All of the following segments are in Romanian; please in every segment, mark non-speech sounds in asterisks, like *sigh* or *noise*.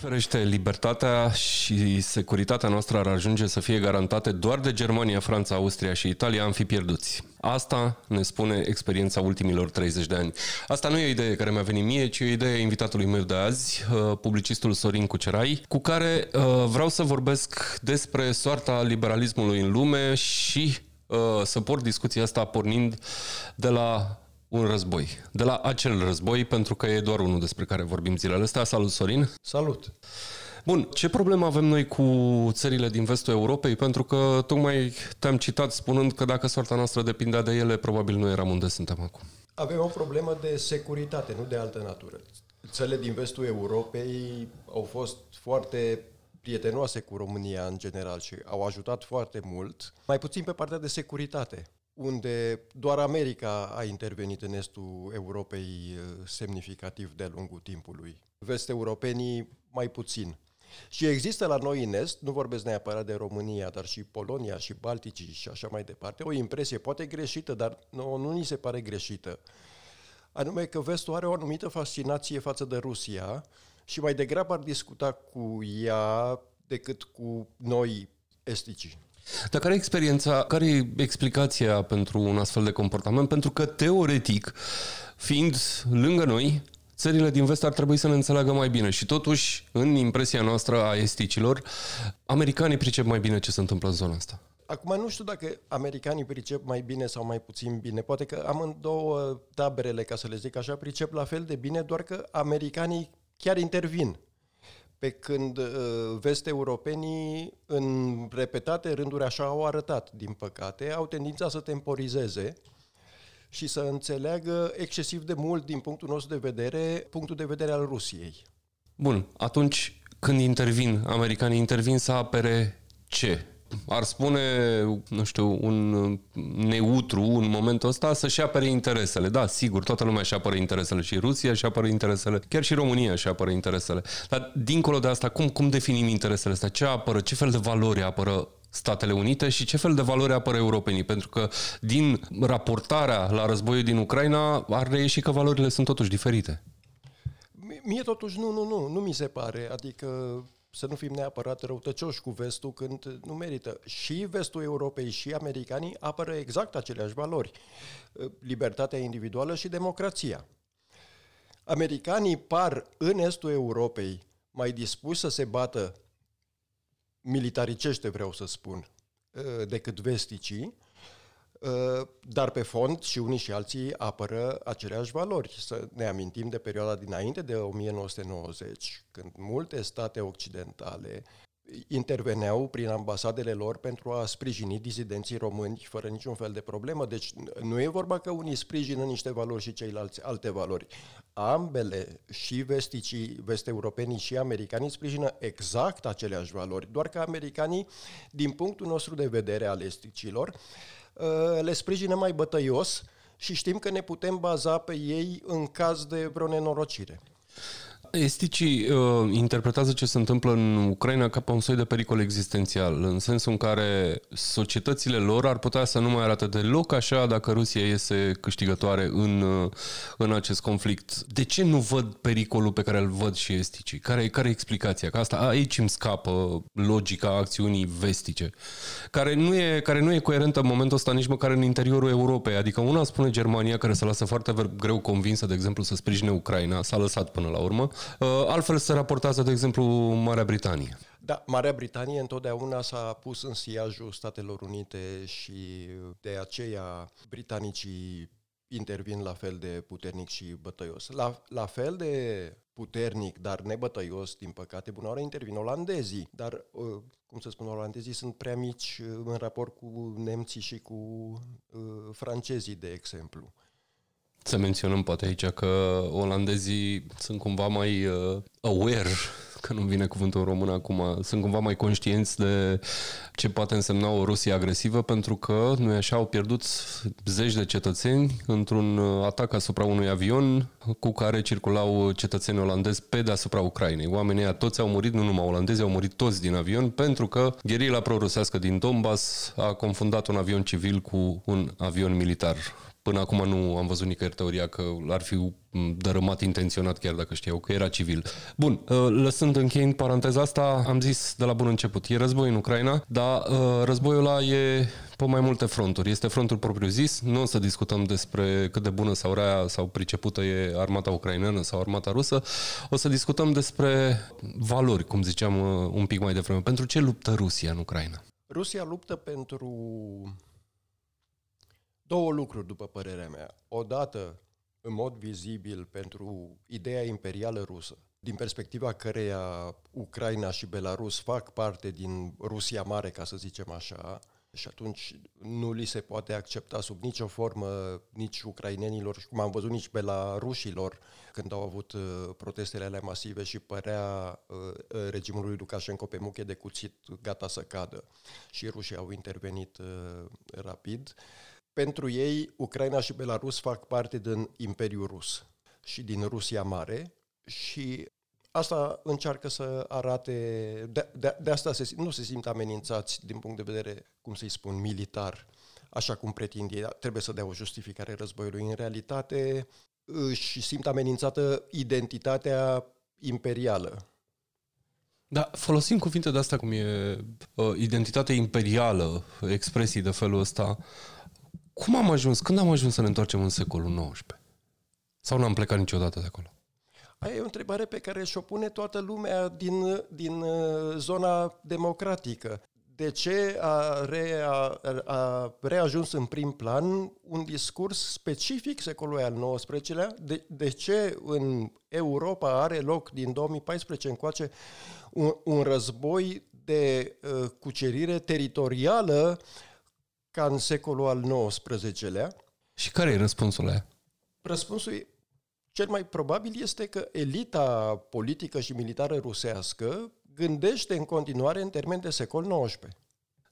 ferește, libertatea și securitatea noastră ar ajunge să fie garantate doar de Germania, Franța, Austria și Italia, am fi pierduți. Asta ne spune experiența ultimilor 30 de ani. Asta nu e o idee care mi-a venit mie, ci o idee a invitatului meu de azi, uh, publicistul Sorin Cucerai, cu care uh, vreau să vorbesc despre soarta liberalismului în lume și uh, să port discuția asta pornind de la un război. De la acel război, pentru că e doar unul despre care vorbim zilele astea. Salut, Sorin! Salut! Bun, ce problemă avem noi cu țările din vestul Europei? Pentru că tocmai te-am citat spunând că dacă soarta noastră depindea de ele, probabil nu eram unde suntem acum. Avem o problemă de securitate, nu de altă natură. Țările din vestul Europei au fost foarte prietenoase cu România în general și au ajutat foarte mult, mai puțin pe partea de securitate unde doar America a intervenit în estul Europei uh, semnificativ de-a lungul timpului. Vest-europenii mai puțin. Și există la noi în Est, nu vorbesc neapărat de România, dar și Polonia și Balticii și așa mai departe, o impresie poate greșită, dar nu, nu ni se pare greșită, anume că Vestul are o anumită fascinație față de Rusia și mai degrabă ar discuta cu ea decât cu noi esticii. Dar care e experiența, care e explicația pentru un astfel de comportament? Pentru că, teoretic, fiind lângă noi, țările din vest ar trebui să ne înțeleagă mai bine și totuși, în impresia noastră a esticilor, americanii pricep mai bine ce se întâmplă în zona asta. Acum nu știu dacă americanii pricep mai bine sau mai puțin bine. Poate că amândouă taberele, ca să le zic așa, pricep la fel de bine, doar că americanii chiar intervin pe când uh, vest-europenii în repetate rânduri așa au arătat, din păcate, au tendința să temporizeze și să înțeleagă excesiv de mult din punctul nostru de vedere, punctul de vedere al Rusiei. Bun, atunci când intervin, americanii intervin să apere ce? Ar spune, nu știu, un neutru în momentul ăsta să-și apere interesele. Da, sigur, toată lumea și apără interesele și Rusia și apără interesele, chiar și România și apără interesele. Dar dincolo de asta, cum, cum definim interesele astea? Ce apără? Ce fel de valori apără Statele Unite și ce fel de valori apără europenii? Pentru că din raportarea la războiul din Ucraina ar reieși că valorile sunt totuși diferite. Mie totuși nu, nu, nu, nu mi se pare. Adică să nu fim neapărat răutăcioși cu vestul când nu merită. Și vestul Europei și americanii apără exact aceleași valori. Libertatea individuală și democrația. Americanii par în estul Europei mai dispuși să se bată militaricește, vreau să spun, decât vesticii, Uh, dar pe fond și unii și alții apără aceleași valori. Să ne amintim de perioada dinainte de 1990, când multe state occidentale interveneau prin ambasadele lor pentru a sprijini dizidenții români fără niciun fel de problemă. Deci nu e vorba că unii sprijină niște valori și ceilalți alte valori. Ambele, și vesticii, vest-europenii și americanii, sprijină exact aceleași valori, doar că americanii, din punctul nostru de vedere al esticilor, Uh, le sprijină mai bătăios și știm că ne putem baza pe ei în caz de vreo nenorocire. Esticii uh, interpretează ce se întâmplă în Ucraina ca pe un soi de pericol existențial, în sensul în care societățile lor ar putea să nu mai arate deloc așa dacă Rusia iese câștigătoare în, uh, în acest conflict. De ce nu văd pericolul pe care îl văd și esticii? Care, care e explicația? Că asta aici îmi scapă logica acțiunii vestice, care nu, e, care nu e coerentă în momentul ăsta nici măcar în interiorul Europei. Adică una spune Germania, care se lasă foarte greu convinsă, de exemplu, să sprijine Ucraina, s-a lăsat până la urmă, Uh, altfel se raportează, de exemplu, Marea Britanie. Da, Marea Britanie întotdeauna s-a pus în siajul Statelor Unite și de aceea britanicii intervin la fel de puternic și bătăios. La, la fel de puternic, dar nebătăios, din păcate, bună oară, intervin olandezii. Dar, uh, cum să spun, olandezii sunt prea mici uh, în raport cu nemții și cu uh, francezii, de exemplu. Să menționăm poate aici că olandezii sunt cumva mai uh, aware, că nu vine cuvântul în român acum, sunt cumva mai conștienți de ce poate însemna o Rusie agresivă, pentru că, nu așa, au pierdut zeci de cetățeni într-un uh, atac asupra unui avion cu care circulau cetățenii olandezi pe deasupra Ucrainei. Oamenii ăia toți au murit, nu numai olandezi, au murit toți din avion pentru că gherila prorusească din Donbass a confundat un avion civil cu un avion militar. Până acum nu am văzut nicăieri teoria că ar fi dărâmat intenționat, chiar dacă știau că era civil. Bun, uh, lăsând încheind paranteza asta, am zis de la bun început, e război în Ucraina, dar uh, războiul ăla e pe mai multe fronturi. Este frontul propriu zis, nu o să discutăm despre cât de bună sau rea sau pricepută e armata ucraineană sau armata rusă, o să discutăm despre valori, cum ziceam uh, un pic mai devreme. Pentru ce luptă Rusia în Ucraina? Rusia luptă pentru două lucruri, după părerea mea. Odată, în mod vizibil, pentru ideea imperială rusă, din perspectiva căreia Ucraina și Belarus fac parte din Rusia Mare, ca să zicem așa, și atunci nu li se poate accepta sub nicio formă nici ucrainenilor, cum am văzut nici belarușilor, când au avut uh, protestele alea masive și părea uh, uh, regimul lui Lukashenko pe muche de cuțit gata să cadă. Și rușii au intervenit rapid. Pentru ei, Ucraina și Belarus fac parte din Imperiul Rus și din Rusia Mare și asta încearcă să arate, de, de, de asta se, nu se simt amenințați din punct de vedere, cum să-i spun, militar, așa cum pretind ei, trebuie să dea o justificare războiului. În realitate își simt amenințată identitatea imperială. Da, folosim cuvinte de asta cum e uh, identitatea imperială, expresii de felul ăsta. Cum am ajuns, când am ajuns să ne întoarcem în secolul XIX? Sau n-am plecat niciodată de acolo? Aia e o întrebare pe care și-o pune toată lumea din, din uh, zona democratică. De ce a, re, a, a reajuns în prim plan un discurs specific secolului al XIX-lea? De, de ce în Europa are loc din 2014 încoace un, un război de uh, cucerire teritorială ca în secolul al XIX-lea? Și care e răspunsul la ea? Răspunsul e cel mai probabil este că elita politică și militară rusească gândește în continuare în termen de secol XIX.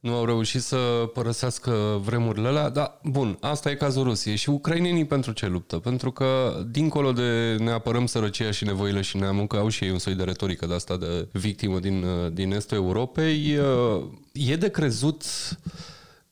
Nu au reușit să părăsească vremurile alea, dar bun, asta e cazul Rusiei. Și ucrainenii pentru ce luptă? Pentru că, dincolo de ne apărăm sărăcia și nevoile și neamul, că au și ei un soi de retorică de asta de victimă din, din estul Europei, e de crezut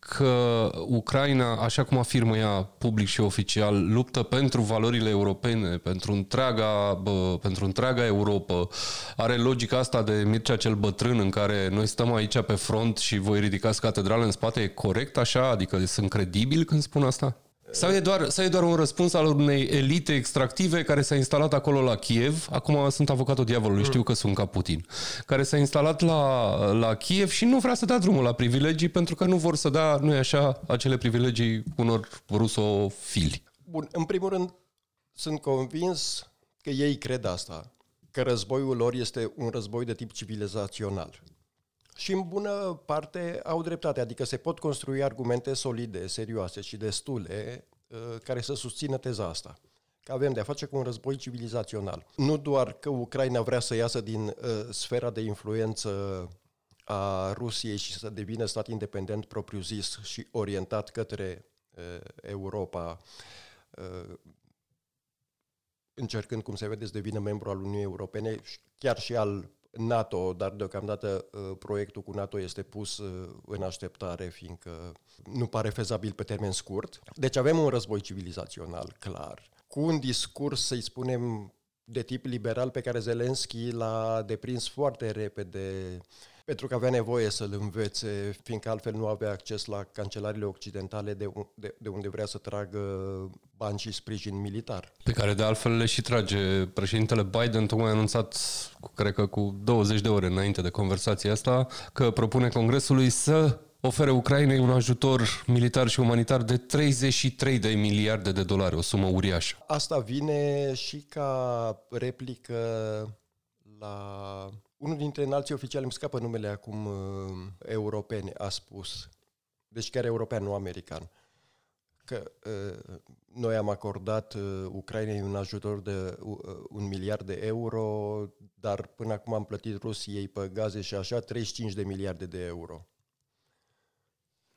că Ucraina, așa cum afirmă ea public și oficial, luptă pentru valorile europene, pentru întreaga, bă, pentru întreaga Europa. Are logica asta de Mircea cel bătrân în care noi stăm aici pe front și voi ridicați catedrale în spate. E corect așa? Adică sunt credibil când spun asta? Sau e, doar, sau e doar un răspuns al unei elite extractive care s-a instalat acolo la Kiev, acum sunt avocatul diavolului, știu că sunt ca Putin, care s-a instalat la, la Kiev și nu vrea să dea drumul la privilegii pentru că nu vor să dea, nu e așa, acele privilegii unor rusofili. Bun, în primul rând, sunt convins că ei cred asta, că războiul lor este un război de tip civilizațional. Și în bună parte au dreptate, adică se pot construi argumente solide, serioase și destule uh, care să susțină teza asta. Că avem de-a face cu un război civilizațional. Nu doar că Ucraina vrea să iasă din uh, sfera de influență a Rusiei și să devină stat independent propriu-zis și orientat către uh, Europa, uh, încercând, cum se vede, să devină membru al Uniunii Europene, chiar și al NATO, dar deocamdată uh, proiectul cu NATO este pus uh, în așteptare, fiindcă nu pare fezabil pe termen scurt. Deci avem un război civilizațional, clar, cu un discurs, să-i spunem, de tip liberal pe care Zelensky l-a deprins foarte repede pentru că avea nevoie să-l învețe, fiindcă altfel nu avea acces la cancelariile occidentale de, de, de unde vrea să tragă bani și sprijin militar. Pe care de altfel le și trage președintele Biden, tocmai a anunțat, cred că cu 20 de ore înainte de conversația asta, că propune Congresului să ofere Ucrainei un ajutor militar și umanitar de 33 de miliarde de dolari, o sumă uriașă. Asta vine și ca replică la unul dintre înalții oficiali, îmi scapă numele acum, uh, europene, a spus, deci chiar european, nu american, că uh, noi am acordat uh, Ucrainei un ajutor de uh, un miliard de euro, dar până acum am plătit Rusiei pe gaze și așa 35 de miliarde de euro.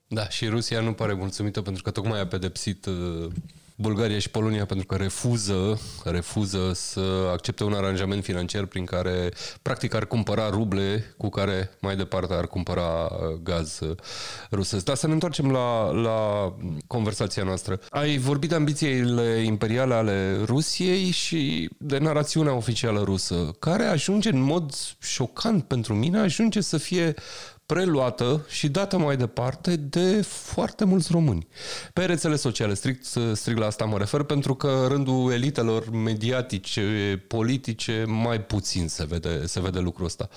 Da, și Rusia nu pare mulțumită pentru că tocmai a pedepsit uh, Bulgaria și Polonia pentru că refuză, refuză să accepte un aranjament financiar prin care practic ar cumpăra ruble cu care mai departe ar cumpăra uh, gaz uh, rusesc. Dar să ne întoarcem la, la conversația noastră. Ai vorbit de ambițiile imperiale ale Rusiei și de narațiunea oficială rusă, care ajunge în mod șocant pentru mine, ajunge să fie preluată și dată mai departe de foarte mulți români. Pe rețele sociale, strict, strict la asta mă refer, pentru că rândul elitelor mediatice, politice, mai puțin se vede, se vede lucrul ăsta.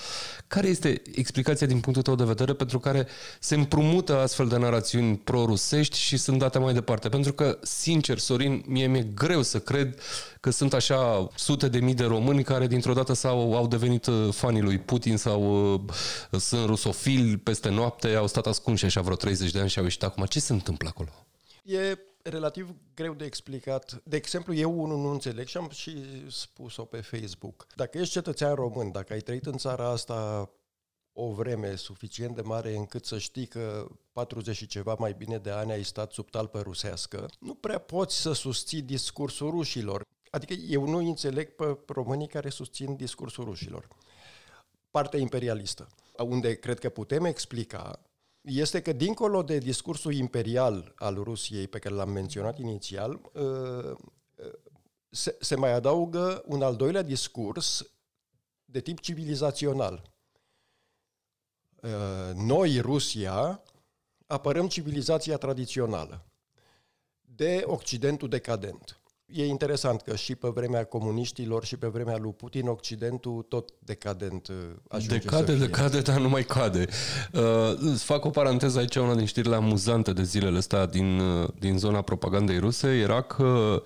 Care este explicația din punctul tău de vedere pentru care se împrumută astfel de narațiuni pro-rusești și sunt date mai departe? Pentru că, sincer, Sorin, mie mi-e greu să cred că sunt așa sute de mii de români care dintr-o dată s-au, au devenit uh, fanii lui Putin sau uh, sunt rusofili peste noapte, au stat ascunși așa vreo 30 de ani și au ieșit acum. Ce se întâmplă acolo? E relativ greu de explicat. De exemplu, eu unul nu înțeleg și am și spus-o pe Facebook. Dacă ești cetățean român, dacă ai trăit în țara asta o vreme suficient de mare încât să știi că 40 și ceva mai bine de ani ai stat sub talpă rusească, nu prea poți să susții discursul rușilor. Adică eu nu înțeleg pe românii care susțin discursul rușilor. Partea imperialistă, unde cred că putem explica, este că dincolo de discursul imperial al Rusiei pe care l-am menționat inițial, ă, ă, se, se mai adaugă un al doilea discurs de tip civilizațional. Ă, noi, Rusia, apărăm civilizația tradițională de Occidentul decadent. E interesant că și pe vremea comuniștilor și pe vremea lui Putin, Occidentul tot decadent uh, ajunge Decade, să fie. decade, dar nu mai cade. Uh, îți fac o paranteză aici, una din știrile amuzante de zilele astea din, uh, din zona propagandei ruse era că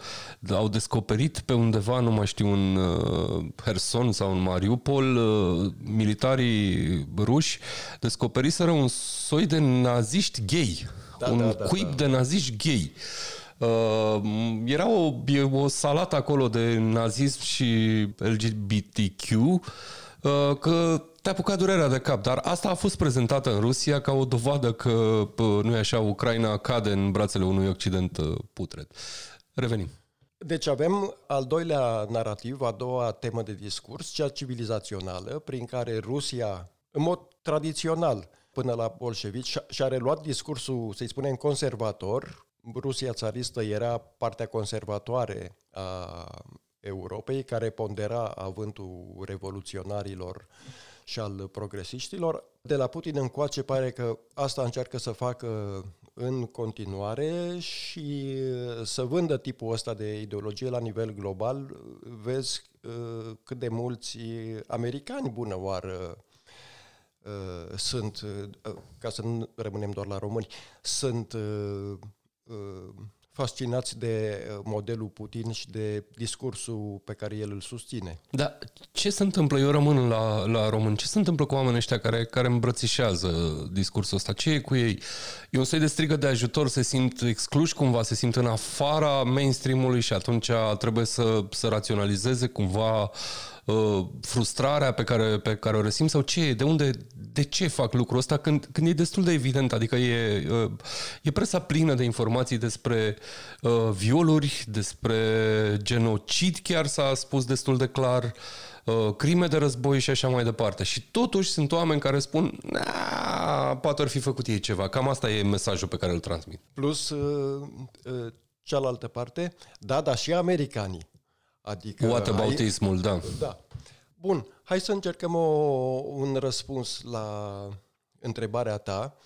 au descoperit pe undeva, nu mai știu, un uh, Herson sau un Mariupol, uh, militarii ruși descoperiseră un soi de naziști gay. Da, un da, da, cuib da. de naziști gay. Uh, era o, e o salată acolo de nazism și LGBTQ uh, că te-a apucat durerea de cap, dar asta a fost prezentată în Rusia ca o dovadă că, uh, nu e așa, Ucraina cade în brațele unui Occident uh, putred. Revenim. Deci avem al doilea narativ, a doua temă de discurs, cea civilizațională, prin care Rusia, în mod tradițional, până la bolșevici, și-a- și-a reluat discursul, să-i spunem, conservator. Rusia țaristă era partea conservatoare a Europei, care pondera avântul revoluționarilor și al progresiștilor. De la Putin încoace pare că asta încearcă să facă în continuare și să vândă tipul ăsta de ideologie la nivel global. Vezi uh, cât de mulți americani bună oară uh, sunt, uh, ca să nu rămânem doar la români, sunt uh, uh, fascinați de uh, modelul Putin și de discursul pe care el îl susține. Dar ce se întâmplă? Eu rămân la, la român. Ce se întâmplă cu oamenii ăștia care, care îmbrățișează discursul ăsta? Ce e cu ei? E un soi de strigă de ajutor, se simt excluși cumva, se simt în afara mainstream-ului și atunci trebuie să, să raționalizeze cumva uh, frustrarea pe care, pe care o resim sau ce e? De unde, de ce fac lucrul ăsta când, când e destul de evident? Adică e, uh, e presa plină de informații despre uh, violuri, despre genocid chiar s-a spus destul de clar, uh, crime de război și așa mai departe. Și totuși sunt oameni care spun, "Na, poate ar fi făcut ei ceva. Cam asta e mesajul pe care îl transmit. Plus uh, uh, cealaltă parte, da, dar și americanii. Adică Whataboutismul, da. Da. Bun, hai să încercăm o, un răspuns la întrebarea ta.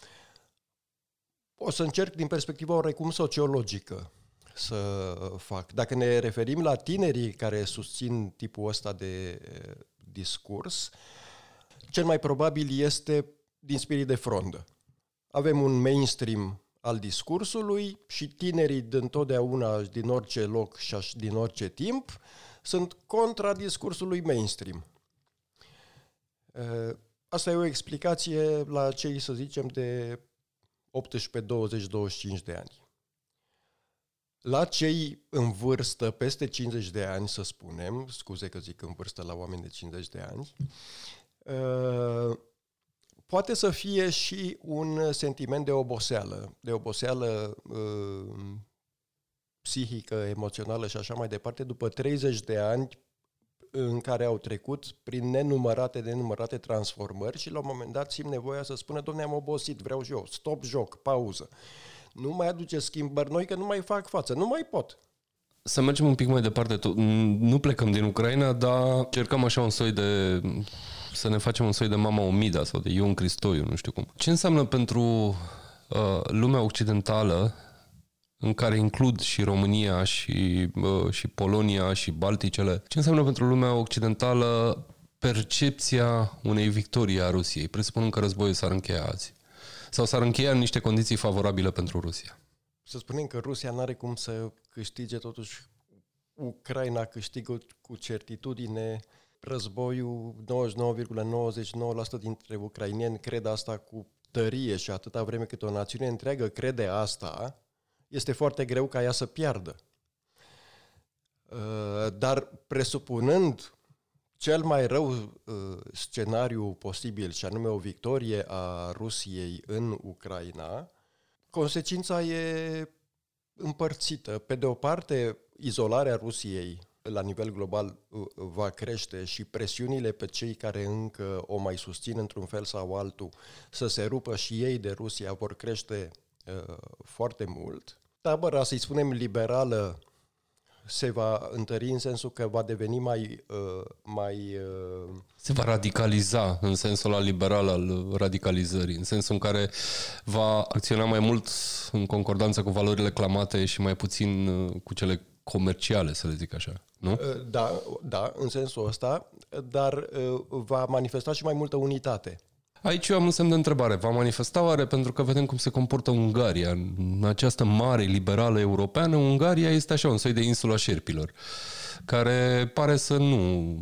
O să încerc din perspectiva oarecum sociologică să fac. Dacă ne referim la tinerii care susțin tipul ăsta de eh, discurs, cel mai probabil este din spirit de frondă. Avem un mainstream al discursului și tinerii din totdeauna, din orice loc și aș- din orice timp, sunt contra discursului mainstream. Eh, Asta e o explicație la cei, să zicem, de 18, 20, 25 de ani. La cei în vârstă, peste 50 de ani, să spunem, scuze că zic în vârstă la oameni de 50 de ani, uh, poate să fie și un sentiment de oboseală, de oboseală uh, psihică, emoțională și așa mai departe, după 30 de ani în care au trecut prin nenumărate, nenumărate transformări și la un moment dat simt nevoia să spună, domne, am obosit, vreau și eu, stop joc, pauză. Nu mai aduce schimbări noi că nu mai fac față, nu mai pot. Să mergem un pic mai departe. Nu plecăm din Ucraina, dar cercăm așa un soi de să ne facem un soi de Mama Omida sau de Ion Cristoiu, nu știu cum. Ce înseamnă pentru uh, lumea occidentală în care includ și România și, uh, și Polonia și Balticele, ce înseamnă pentru lumea occidentală percepția unei victorii a Rusiei, presupunând că războiul s-ar încheia azi? Sau s-ar încheia în niște condiții favorabile pentru Rusia? Să spunem că Rusia nu are cum să câștige totuși Ucraina câștigă cu certitudine războiul 99,99% dintre ucrainieni cred asta cu tărie și atâta vreme cât o națiune întreagă crede asta, este foarte greu ca ea să piardă. Uh, dar presupunând cel mai rău uh, scenariu posibil, și anume o victorie a Rusiei în Ucraina, consecința e împărțită. Pe de o parte, izolarea Rusiei la nivel global uh, va crește și presiunile pe cei care încă o mai susțin într-un fel sau altul să se rupă și ei de Rusia vor crește uh, foarte mult. Tabăra, să-i spunem, liberală se va întări în sensul că va deveni mai... Uh, mai uh... Se va radicaliza în sensul al liberal al radicalizării, în sensul în care va acționa mai mult în concordanță cu valorile clamate și mai puțin uh, cu cele comerciale, să le zic așa, nu? Uh, da, da, în sensul ăsta, dar uh, va manifesta și mai multă unitate. Aici eu am un semn de întrebare. Va manifesta oare pentru că vedem cum se comportă Ungaria în această mare liberală europeană? Ungaria este așa un soi de insula șerpilor, care pare să nu,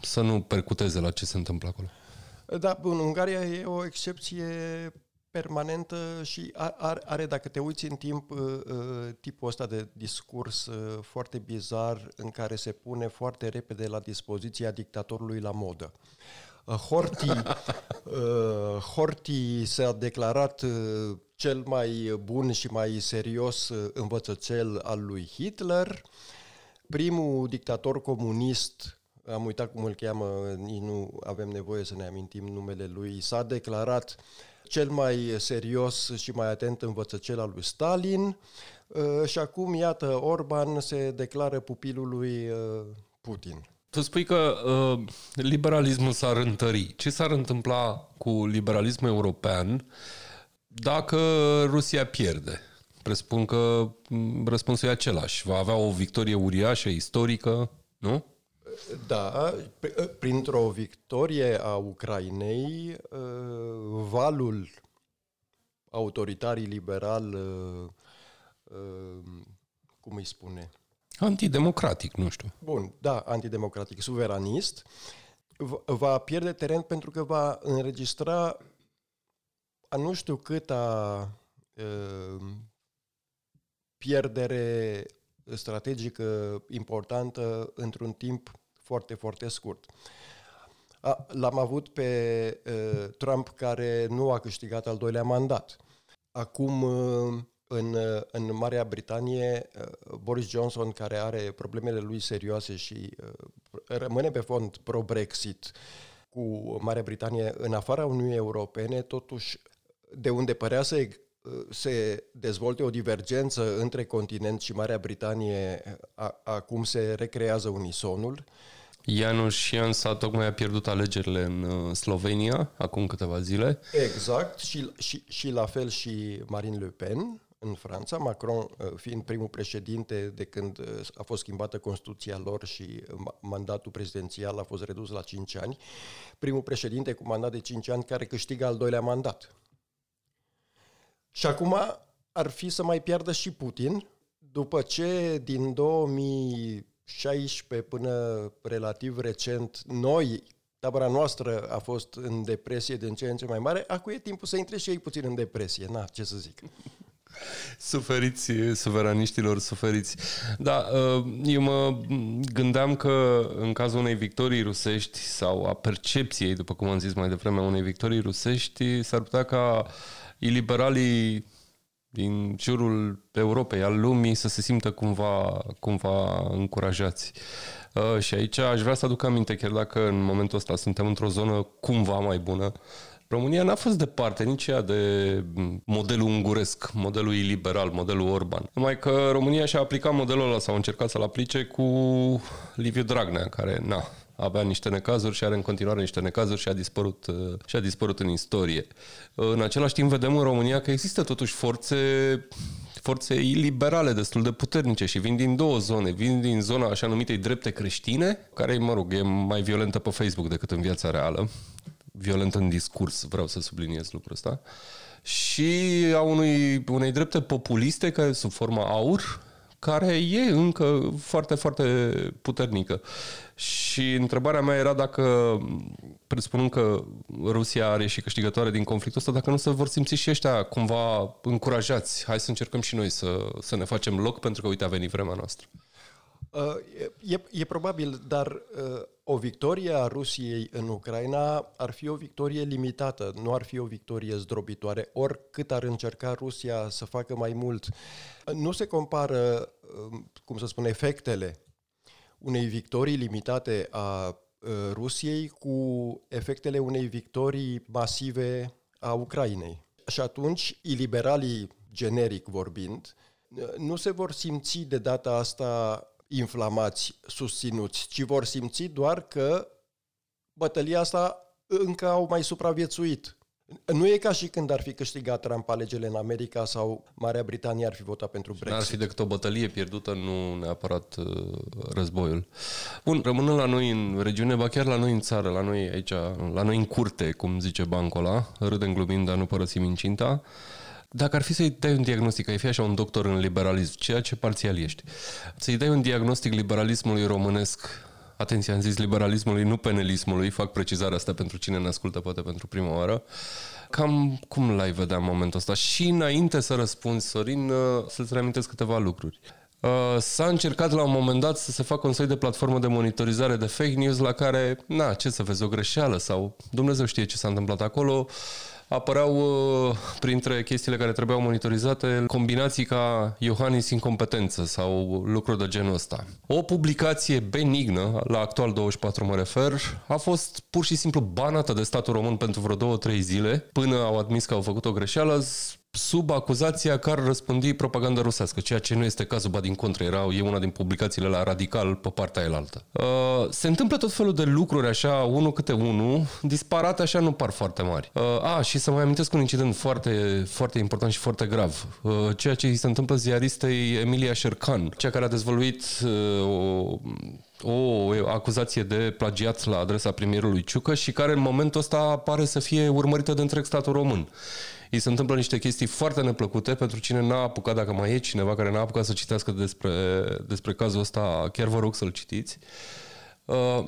să nu percuteze la ce se întâmplă acolo. Da, bun, Ungaria e o excepție permanentă și are, are, dacă te uiți în timp, uh, uh, tipul ăsta de discurs uh, foarte bizar în care se pune foarte repede la dispoziția dictatorului la modă. Horti, Horti *laughs* s-a declarat cel mai bun și mai serios învățăcel al lui Hitler. Primul dictator comunist am uitat cum îl cheamă, nici nu avem nevoie să ne amintim numele lui, s-a declarat cel mai serios și mai atent învățăcel al lui Stalin uh, și acum, iată, Orban se declară pupilul lui uh, Putin. Tu spui că uh, liberalismul s-ar întări. Ce s-ar întâmpla cu liberalismul european dacă Rusia pierde? Presupun că mm, răspunsul e același. Va avea o victorie uriașă, istorică, nu? Da, printr-o victorie a Ucrainei, ă, valul autoritarii liberal, ă, ă, cum îi spune? Antidemocratic, nu știu. Bun, da, antidemocratic, suveranist, va pierde teren pentru că va înregistra a nu știu câta pierdere strategică importantă într-un timp foarte, foarte scurt. A, l-am avut pe uh, Trump care nu a câștigat al doilea mandat. Acum, uh, în, uh, în Marea Britanie, uh, Boris Johnson, care are problemele lui serioase și uh, rămâne pe fond pro-Brexit cu Marea Britanie în afara Uniunii Europene, totuși, de unde părea să se dezvolte o divergență între continent și Marea Britanie, a, acum se recrează unisonul. Janusz Jansa tocmai a pierdut alegerile în uh, Slovenia acum câteva zile. Exact, și, și, și la fel și Marine Le Pen în Franța, Macron uh, fiind primul președinte de când uh, a fost schimbată Constituția lor și mandatul prezidențial a fost redus la 5 ani, primul președinte cu mandat de 5 ani care câștigă al doilea mandat. Și acum ar fi să mai piardă și Putin, după ce din 2016 până relativ recent noi, tabăra noastră a fost în depresie din ce în ce mai mare, acum e timpul să intre și ei puțin în depresie. Na, ce să zic. Suferiți, suveraniștilor, suferiți. Da, uh, eu mă gândeam că în cazul unei victorii rusești sau a percepției, după cum am zis mai devreme, a unei victorii rusești, s-ar putea ca iliberalii din jurul Europei, al lumii, să se simtă cumva, cumva încurajați. Uh, și aici aș vrea să aduc aminte, chiar dacă în momentul ăsta suntem într-o zonă cumva mai bună, România n-a fost departe nici ea de modelul unguresc, modelul iliberal, modelul Orban. Numai că România și-a aplicat modelul ăla sau a încercat să-l aplice cu Liviu Dragnea, care, na, avea niște necazuri și are în continuare niște necazuri și a dispărut, uh, și a dispărut în istorie. În același timp vedem în România că există totuși forțe forțe iliberale destul de puternice și vin din două zone. Vin din zona așa numitei drepte creștine, care, mă rog, e mai violentă pe Facebook decât în viața reală. Violent în discurs, vreau să subliniez lucrul ăsta. Și a unui, unei drepte populiste, care sub forma aur, care e încă foarte, foarte puternică. Și întrebarea mea era dacă, presupunând că Rusia are și câștigătoare din conflictul ăsta, dacă nu se vor simți și ăștia cumva încurajați. Hai să încercăm și noi să, să ne facem loc, pentru că, uite, a venit vremea noastră. Uh, e, e probabil, dar uh, o victorie a Rusiei în Ucraina ar fi o victorie limitată, nu ar fi o victorie zdrobitoare, oricât ar încerca Rusia să facă mai mult. Nu se compară, uh, cum să spun, efectele unei victorii limitate a Rusiei cu efectele unei victorii masive a Ucrainei. Și atunci, iliberalii, generic vorbind, nu se vor simți de data asta inflamați, susținuți, ci vor simți doar că bătălia asta încă au mai supraviețuit. Nu e ca și când ar fi câștigat Trump alegerile în America sau Marea Britanie ar fi votat pentru Brexit. N-ar fi decât o bătălie pierdută, nu neapărat uh, războiul. Bun, rămânând la noi în regiune, ba chiar la noi în țară, la noi aici, la noi în curte, cum zice Bancola, râdem glumind, dar nu părăsim incinta. Dacă ar fi să-i dai un diagnostic, ai fi așa un doctor în liberalism, ceea ce parțial ești, să-i dai un diagnostic liberalismului românesc, atenție, am zis liberalismului, nu penelismului, fac precizarea asta pentru cine ne ascultă poate pentru prima oară, cam cum l-ai vedea în momentul ăsta? Și înainte să răspunzi, Sorin, uh, să-ți reamintesc câteva lucruri. Uh, s-a încercat la un moment dat să se facă un soi de platformă de monitorizare de fake news la care, na, ce să vezi, o greșeală sau Dumnezeu știe ce s-a întâmplat acolo, apăreau uh, printre chestiile care trebuiau monitorizate combinații ca Iohannis incompetență sau lucruri de genul ăsta. O publicație benignă, la actual 24 mă refer, a fost pur și simplu banată de statul român pentru vreo două, trei zile, până au admis că au făcut o greșeală, sub acuzația că ar răspândi propaganda rusească, ceea ce nu este cazul, ba din contră, era, e una din publicațiile la radical pe partea elaltă. Uh, se întâmplă tot felul de lucruri așa, unul câte unul, disparate așa nu par foarte mari. Uh, a, și să mai amintesc un incident foarte, foarte important și foarte grav. Uh, ceea ce îi se întâmplă ziaristei Emilia Șercan, cea care a dezvăluit uh, o o acuzație de plagiat la adresa premierului Ciucă și care în momentul ăsta pare să fie urmărită de întreg statul român îi se întâmplă niște chestii foarte neplăcute pentru cine n-a apucat, dacă mai e cineva care n-a apucat să citească despre, despre cazul ăsta, chiar vă rog să-l citiți. Uh,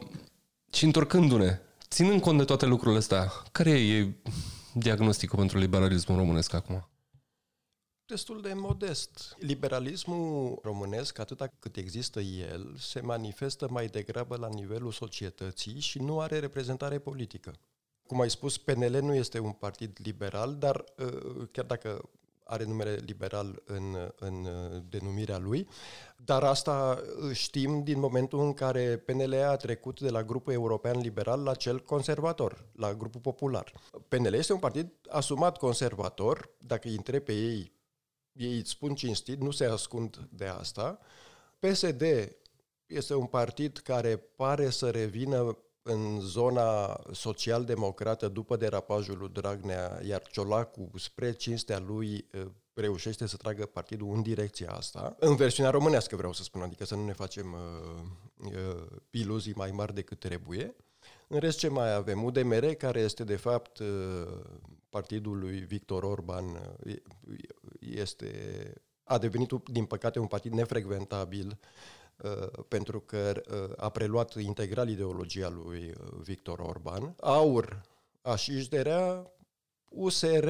și întorcându-ne, ținând cont de toate lucrurile astea, care e diagnosticul pentru liberalismul românesc acum? destul de modest. Liberalismul românesc, atâta cât există el, se manifestă mai degrabă la nivelul societății și nu are reprezentare politică. Cum ai spus, PNL nu este un partid liberal, dar uh, chiar dacă are numele liberal în, în uh, denumirea lui, dar asta știm din momentul în care PNL a trecut de la grupul european liberal la cel conservator, la grupul popular. PNL este un partid asumat conservator, dacă îi întreb pe ei, ei îți spun cinstit, nu se ascund de asta. PSD este un partid care pare să revină în zona social-democrată după derapajul lui Dragnea, iar Ciolacu, spre cinstea lui, reușește să tragă partidul în direcția asta. În versiunea românească vreau să spun, adică să nu ne facem uh, uh, iluzii mai mari decât trebuie. În rest, ce mai avem? UDMR, care este de fapt uh, partidul lui Victor Orban, este, a devenit, din păcate, un partid nefrecventabil Uh, pentru că uh, a preluat integral ideologia lui uh, Victor Orban. Aur, Așișderea, USR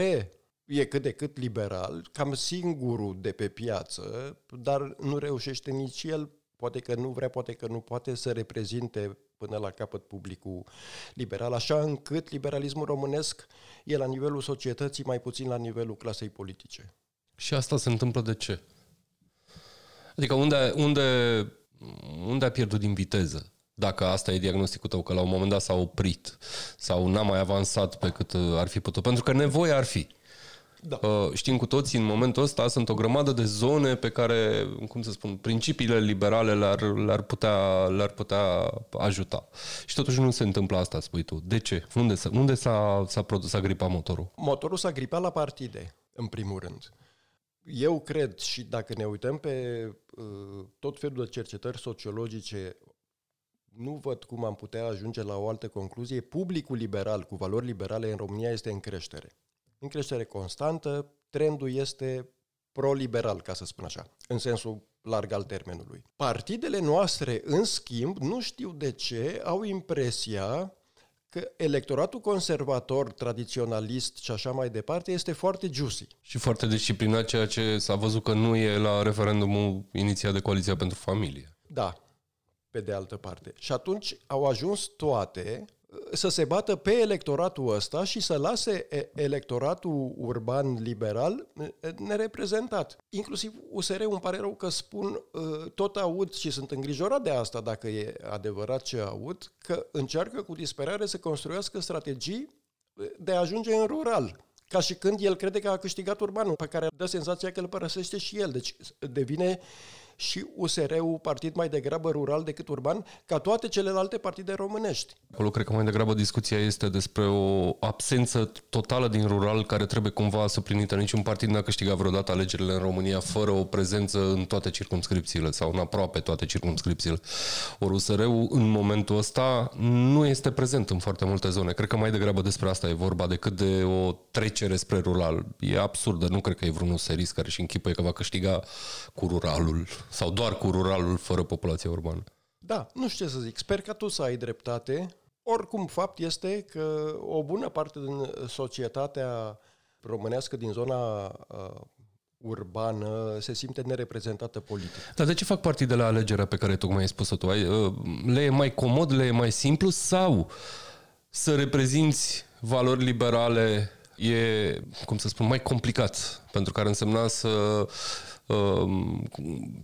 e cât de cât liberal, cam singurul de pe piață, dar nu reușește nici el, poate că nu vrea, poate că nu poate să reprezinte până la capăt publicul liberal, așa încât liberalismul românesc e la nivelul societății, mai puțin la nivelul clasei politice. Și asta se întâmplă de ce? Adică unde, unde, unde a pierdut din viteză? Dacă asta e diagnosticul tău, că la un moment dat s-a oprit sau n-a mai avansat pe cât ar fi putut. Pentru că nevoia ar fi. Da. Uh, știm cu toții, în momentul ăsta sunt o grămadă de zone pe care, cum să spun, principiile liberale le-ar, le-ar, putea, le-ar putea ajuta. Și totuși nu se întâmplă asta, spui tu. De ce? Unde, s-a, unde s-a, s-a, produs, s-a gripat motorul? Motorul s-a gripat la partide, în primul rând. Eu cred și dacă ne uităm pe uh, tot felul de cercetări sociologice, nu văd cum am putea ajunge la o altă concluzie. Publicul liberal cu valori liberale în România este în creștere în creștere constantă, trendul este pro-liberal, ca să spun așa, în sensul larg al termenului. Partidele noastre, în schimb, nu știu de ce, au impresia că electoratul conservator, tradiționalist și așa mai departe este foarte juicy. Și foarte disciplinat, ceea ce s-a văzut că nu e la referendumul inițiat de Coaliția pentru Familie. Da, pe de altă parte. Și atunci au ajuns toate să se bată pe electoratul ăsta și să lase electoratul urban liberal nereprezentat. Inclusiv USR îmi pare rău că spun, tot aud și sunt îngrijorat de asta, dacă e adevărat ce aud, că încearcă cu disperare să construiască strategii de a ajunge în rural. Ca și când el crede că a câștigat urbanul, pe care dă senzația că îl părăsește și el. Deci devine și USR-ul partid mai degrabă rural decât urban, ca toate celelalte partide românești. Acolo cred că mai degrabă discuția este despre o absență totală din rural care trebuie cumva suplinită. Niciun partid n-a câștigat vreodată alegerile în România fără o prezență în toate circumscripțiile sau în aproape toate circumscripțiile. Ori USR-ul în momentul ăsta nu este prezent în foarte multe zone. Cred că mai degrabă despre asta e vorba decât de o trecere spre rural. E absurdă, nu cred că e vreun userist care și închipă că va câștiga cu ruralul sau doar cu ruralul fără populație urbană. Da, nu știu ce să zic. Sper că tu să ai dreptate. Oricum, fapt este că o bună parte din societatea românească din zona uh, urbană se simte nereprezentată politic. Dar de ce fac partidele alegerea pe care tocmai ai spus-o tu? Uh, le e mai comod, le e mai simplu sau să reprezinți valori liberale e, cum să spun, mai complicat, pentru că ar însemna să uh,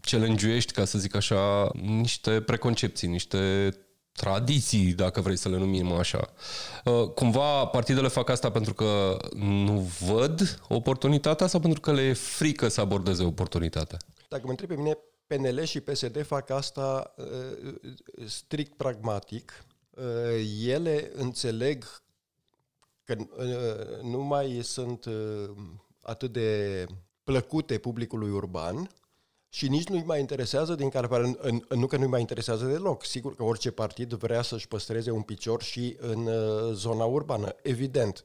challenge ca să zic așa, niște preconcepții, niște tradiții, dacă vrei să le numim așa. Uh, cumva partidele fac asta pentru că nu văd oportunitatea sau pentru că le e frică să abordeze oportunitatea? Dacă mă întreb pe mine, PNL și PSD fac asta uh, strict pragmatic. Uh, ele înțeleg că uh, nu mai sunt uh, atât de plăcute publicului urban și nici nu-i mai interesează din care nu că nu-i mai interesează deloc. Sigur că orice partid vrea să-și păstreze un picior și în uh, zona urbană, evident.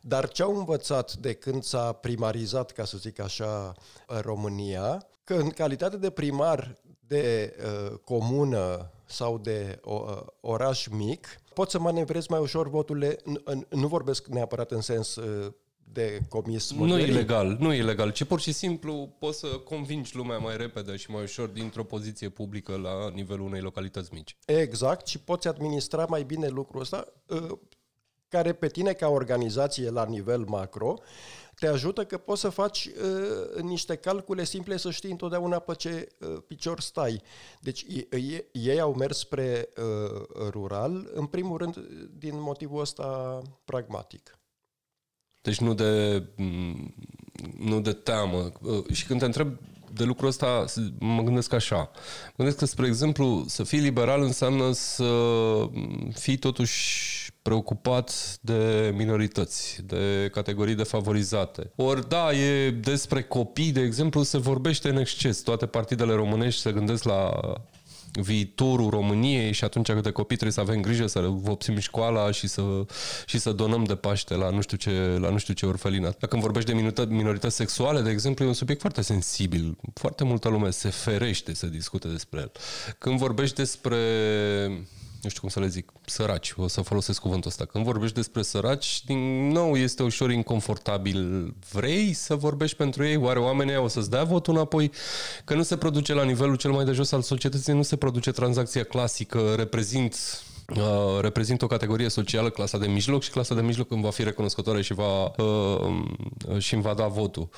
Dar ce au învățat de când s-a primarizat, ca să zic așa, România, că în calitate de primar de uh, comună sau de uh, oraș mic, poți să manevrezi mai ușor voturile, nu, nu vorbesc neapărat în sens uh, de comis Nu e ilegal, nu e ilegal, ci pur și simplu poți să convingi lumea mai repede și mai ușor dintr-o poziție publică la nivelul unei localități mici. Exact, și poți administra mai bine lucrul ăsta, uh, care pe tine ca organizație la nivel macro te ajută că poți să faci uh, niște calcule simple să știi întotdeauna pe ce uh, picior stai. Deci ei, ei au mers spre uh, rural, în primul rând din motivul ăsta pragmatic. Deci nu de, nu de teamă. Și când te întreb de lucrul ăsta, mă gândesc așa. Mă gândesc că, spre exemplu, să fii liberal înseamnă să fii totuși preocupat de minorități, de categorii defavorizate. Ori da, e despre copii, de exemplu, se vorbește în exces. Toate partidele românești se gândesc la viitorul României și atunci câte copii trebuie să avem grijă să vopsim școala și să, și să donăm de Paște la nu știu ce, la nu știu ce orfelinat. Dacă vorbești de minorități, minorități sexuale, de exemplu, e un subiect foarte sensibil. Foarte multă lume se ferește să discute despre el. Când vorbești despre nu știu cum să le zic, săraci, o să folosesc cuvântul ăsta. Când vorbești despre săraci, din nou este ușor inconfortabil. Vrei să vorbești pentru ei? Oare oamenii o să-ți dea votul înapoi? Că nu se produce la nivelul cel mai de jos al societății, nu se produce tranzacția clasică, reprezint uh, reprezintă o categorie socială, clasa de mijloc, și clasa de mijloc îmi va fi recunoscătoare și, va, uh, și îmi va da votul.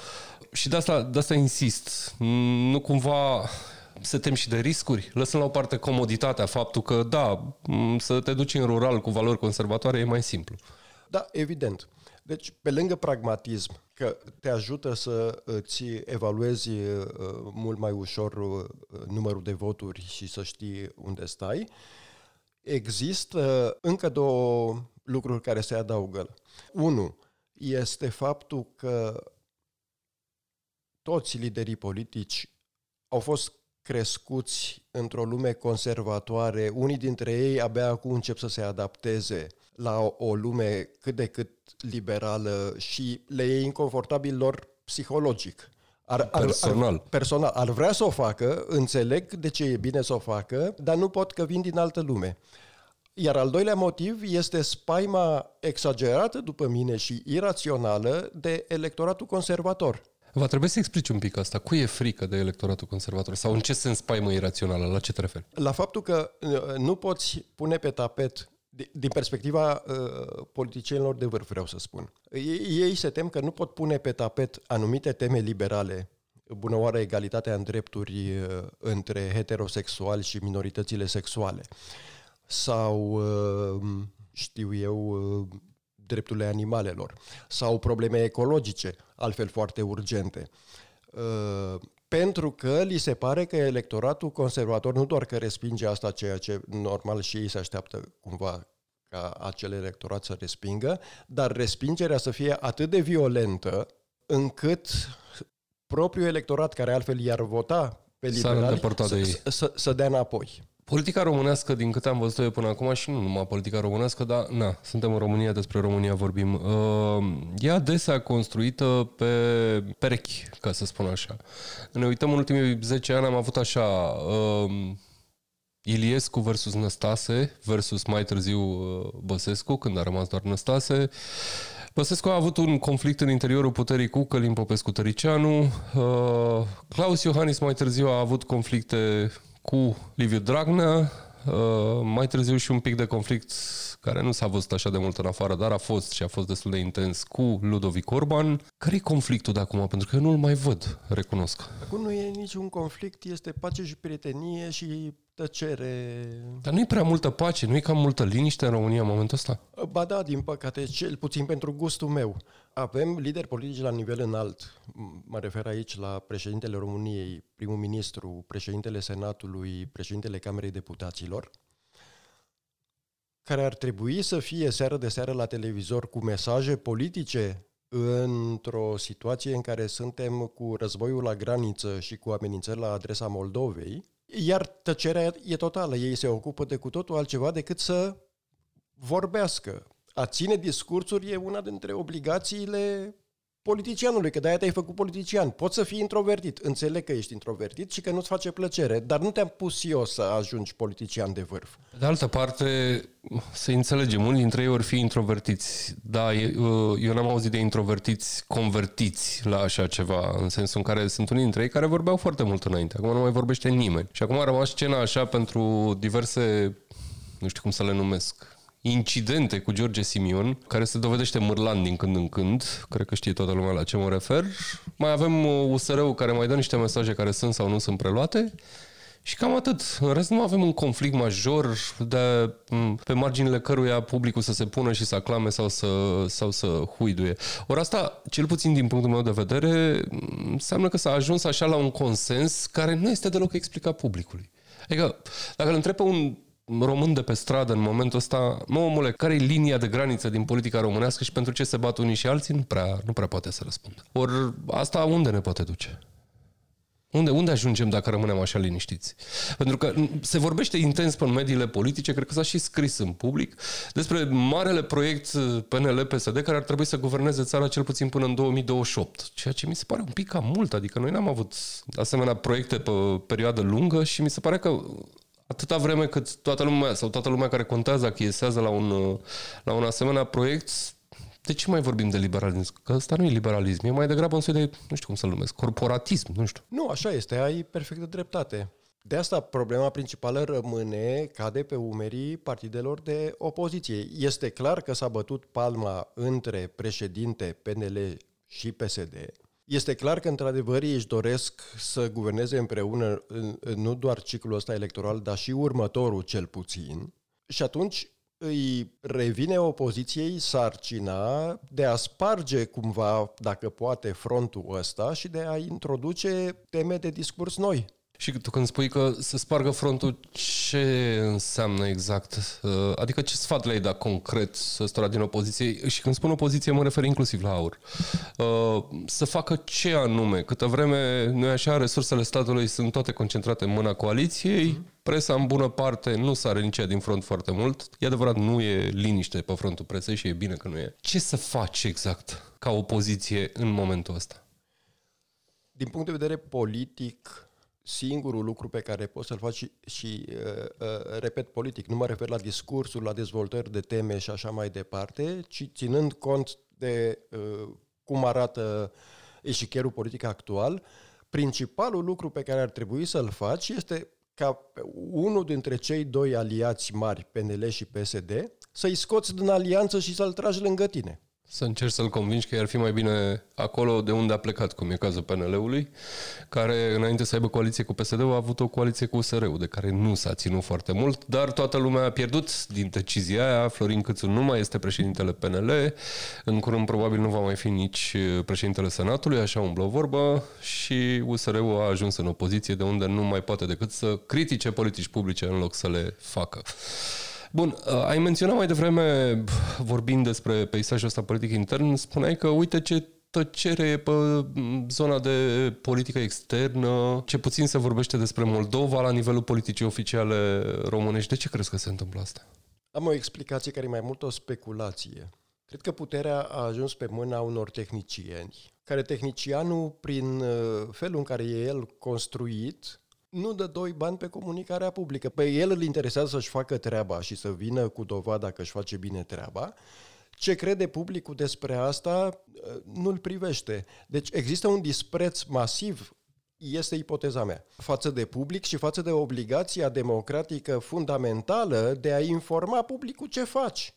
Și de asta, de asta insist. Nu cumva se tem și de riscuri, lăsând la o parte comoditatea, faptul că, da, să te duci în rural cu valori conservatoare e mai simplu. Da, evident. Deci, pe lângă pragmatism, că te ajută să îți evaluezi uh, mult mai ușor uh, numărul de voturi și să știi unde stai, există încă două lucruri care se adaugă. Unu, este faptul că toți liderii politici au fost crescuți într-o lume conservatoare, unii dintre ei abia acum încep să se adapteze la o, o lume cât de cât liberală și le e inconfortabil lor psihologic. Ar, ar, personal. Ar, personal. Ar vrea să o facă, înțeleg de ce e bine să o facă, dar nu pot că vin din altă lume. Iar al doilea motiv este spaima exagerată, după mine, și irațională de electoratul conservator. Va trebui să explici un pic asta. Cui e frică de electoratul conservator? Sau în ce sens spaimă irațională? La ce te referi? La faptul că uh, nu poți pune pe tapet din perspectiva uh, politicienilor de vârf, vreau să spun. Ei, ei se tem că nu pot pune pe tapet anumite teme liberale, bună oară egalitatea în drepturi uh, între heterosexuali și minoritățile sexuale, sau, uh, știu eu, uh, drepturile animalelor, sau probleme ecologice, altfel foarte urgente. Uh, pentru că li se pare că electoratul conservator nu doar că respinge asta, ceea ce normal și ei se așteaptă cumva ca acel electorat să respingă, dar respingerea să fie atât de violentă încât propriul electorat care altfel i-ar vota pe liberali să, să, să dea înapoi. Politica românească, din câte am văzut eu până acum, și nu numai politica românească, dar na, suntem în România, despre România vorbim, uh, e adesea construită pe perechi, ca să spun așa. Ne uităm în ultimii 10 ani, am avut așa uh, Iliescu versus Năstase versus mai târziu uh, Băsescu, când a rămas doar Năstase. Băsescu a avut un conflict în interiorul puterii cu Călim Popescu-Tăricianu. Uh, Claus Iohannis mai târziu a avut conflicte cu Liviu Dragnea, uh, mai târziu și un pic de conflict care nu s-a văzut așa de mult în afară, dar a fost și a fost destul de intens cu Ludovic Orban. Care e conflictul de acum? Pentru că eu nu-l mai văd, recunosc. Acum nu e niciun conflict, este pace și prietenie și tăcere. Dar nu e prea multă pace, nu e cam multă liniște în România în momentul ăsta? Ba da, din păcate, cel puțin pentru gustul meu. Avem lideri politici la nivel înalt. Mă refer aici la președintele României, primul ministru, președintele Senatului, președintele Camerei Deputaților, care ar trebui să fie seară de seară la televizor cu mesaje politice într-o situație în care suntem cu războiul la graniță și cu amenințări la adresa Moldovei, iar tăcerea e totală. Ei se ocupă de cu totul altceva decât să vorbească. A ține discursuri e una dintre obligațiile politicianului, că de-aia te-ai făcut politician. Poți să fii introvertit, înțeleg că ești introvertit și că nu-ți face plăcere, dar nu te-am pus eu să ajungi politician de vârf. De altă parte, să înțelegem, unii dintre ei vor fi introvertiți. Da, uh, eu n-am auzit de introvertiți convertiți la așa ceva, în sensul în care sunt unii dintre ei care vorbeau foarte mult înainte. Acum nu mai vorbește nimeni. Și acum a rămas scena așa pentru diverse, nu știu cum să le numesc, incidente cu George Simion, care se dovedește mârlan din când în când, cred că știe toată lumea la ce mă refer. Mai avem USR-ul care mai dă niște mesaje care sunt sau nu sunt preluate. Și cam atât. În rest nu avem un conflict major de, pe marginile căruia publicul să se pună și să aclame sau să, sau să huiduie. Ori asta, cel puțin din punctul meu de vedere, înseamnă că s-a ajuns așa la un consens care nu este deloc explicat publicului. Adică, dacă îl întreb pe un român de pe stradă în momentul ăsta, mă omule, care e linia de graniță din politica românească și pentru ce se bat unii și alții, nu prea, nu prea poate să răspundă. Ori asta unde ne poate duce? Unde, unde ajungem dacă rămânem așa liniștiți? Pentru că se vorbește intens pe mediile politice, cred că s-a și scris în public, despre marele proiect PNL-PSD care ar trebui să guverneze țara cel puțin până în 2028. Ceea ce mi se pare un pic cam mult, adică noi n-am avut asemenea proiecte pe perioadă lungă și mi se pare că atâta vreme cât toată lumea sau toată lumea care contează achiesează la un, la un asemenea proiect, de ce mai vorbim de liberalism? Că ăsta nu e liberalism, e mai degrabă un soi de, nu știu cum să-l numesc, corporatism, nu știu. Nu, așa este, ai perfectă dreptate. De asta problema principală rămâne, cade pe umerii partidelor de opoziție. Este clar că s-a bătut palma între președinte PNL și PSD. Este clar că, într-adevăr, ei își doresc să guverneze împreună nu doar ciclul ăsta electoral, dar și următorul cel puțin. Și atunci îi revine opoziției sarcina de a sparge cumva, dacă poate, frontul ăsta și de a introduce teme de discurs noi. Și tu când spui că se spargă frontul, ce înseamnă exact? Uh, adică ce sfat le-ai dat concret să din opoziție? Și când spun opoziție, mă refer inclusiv la aur. Uh, să facă ce anume? Câtă vreme, nu așa, resursele statului sunt toate concentrate în mâna coaliției, presa în bună parte nu sare nici ea din front foarte mult. E adevărat, nu e liniște pe frontul presei și e bine că nu e. Ce să faci exact ca opoziție în momentul ăsta? Din punct de vedere politic, singurul lucru pe care poți să-l faci și, și uh, uh, repet, politic, nu mă refer la discursuri, la dezvoltări de teme și așa mai departe, ci ținând cont de uh, cum arată eșicherul politic actual, principalul lucru pe care ar trebui să-l faci este ca unul dintre cei doi aliați mari, PNL și PSD, să-i scoți din alianță și să-l tragi lângă tine să încerci să-l convingi că ar fi mai bine acolo de unde a plecat, cum e cazul PNL-ului, care înainte să aibă coaliție cu PSD-ul a avut o coaliție cu USR-ul, de care nu s-a ținut foarte mult, dar toată lumea a pierdut din decizia aia. Florin Câțu nu mai este președintele PNL, în curând probabil nu va mai fi nici președintele Senatului, așa umblă vorba, și USR-ul a ajuns în opoziție de unde nu mai poate decât să critique politici publice în loc să le facă. Bun, uh, ai menționat mai devreme, vorbind despre peisajul ăsta politic intern, spuneai că uite ce tăcere e pe mm, zona de politică externă, ce puțin se vorbește despre Moldova la nivelul politicii oficiale românești. De ce crezi că se întâmplă asta? Am o explicație care e mai mult o speculație. Cred că puterea a ajuns pe mâna unor tehnicieni, care tehnicianul, prin uh, felul în care e el construit, nu dă doi bani pe comunicarea publică. Pe el îl interesează să-și facă treaba și să vină cu dovada că își face bine treaba. Ce crede publicul despre asta nu-l privește. Deci există un dispreț masiv este ipoteza mea, față de public și față de obligația democratică fundamentală de a informa publicul ce faci.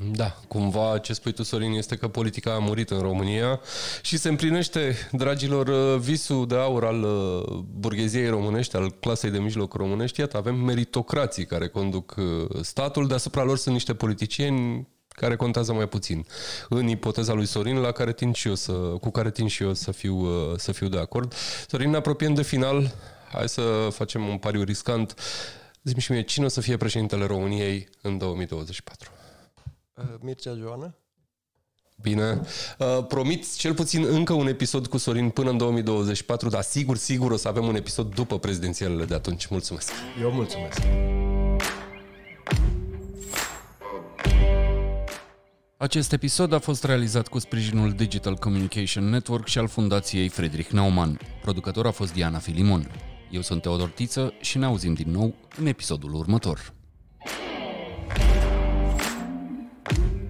Da, cumva ce spui tu, Sorin, este că politica a murit în România și se împlinește, dragilor, uh, visul de aur al uh, burgheziei românești, al clasei de mijloc românești. Iată, avem meritocrații care conduc uh, statul, deasupra lor sunt niște politicieni care contează mai puțin. În ipoteza lui Sorin, la care tind și eu să, cu care tind și eu să fiu, să fiu de acord. Sorin, ne apropiem de final. Hai să facem un pariu riscant. Zi-mi și mie, cine o să fie președintele României în 2024? Uh, Mircea Joana? Bine. Uh, promit cel puțin încă un episod cu Sorin până în 2024, dar sigur, sigur o să avem un episod după prezidențialele de atunci. Mulțumesc! Eu mulțumesc! Acest episod a fost realizat cu sprijinul Digital Communication Network și al Fundației Friedrich Naumann. Producător a fost Diana Filimon. Eu sunt Teodor Tiță și ne auzim din nou în episodul următor. Thank you.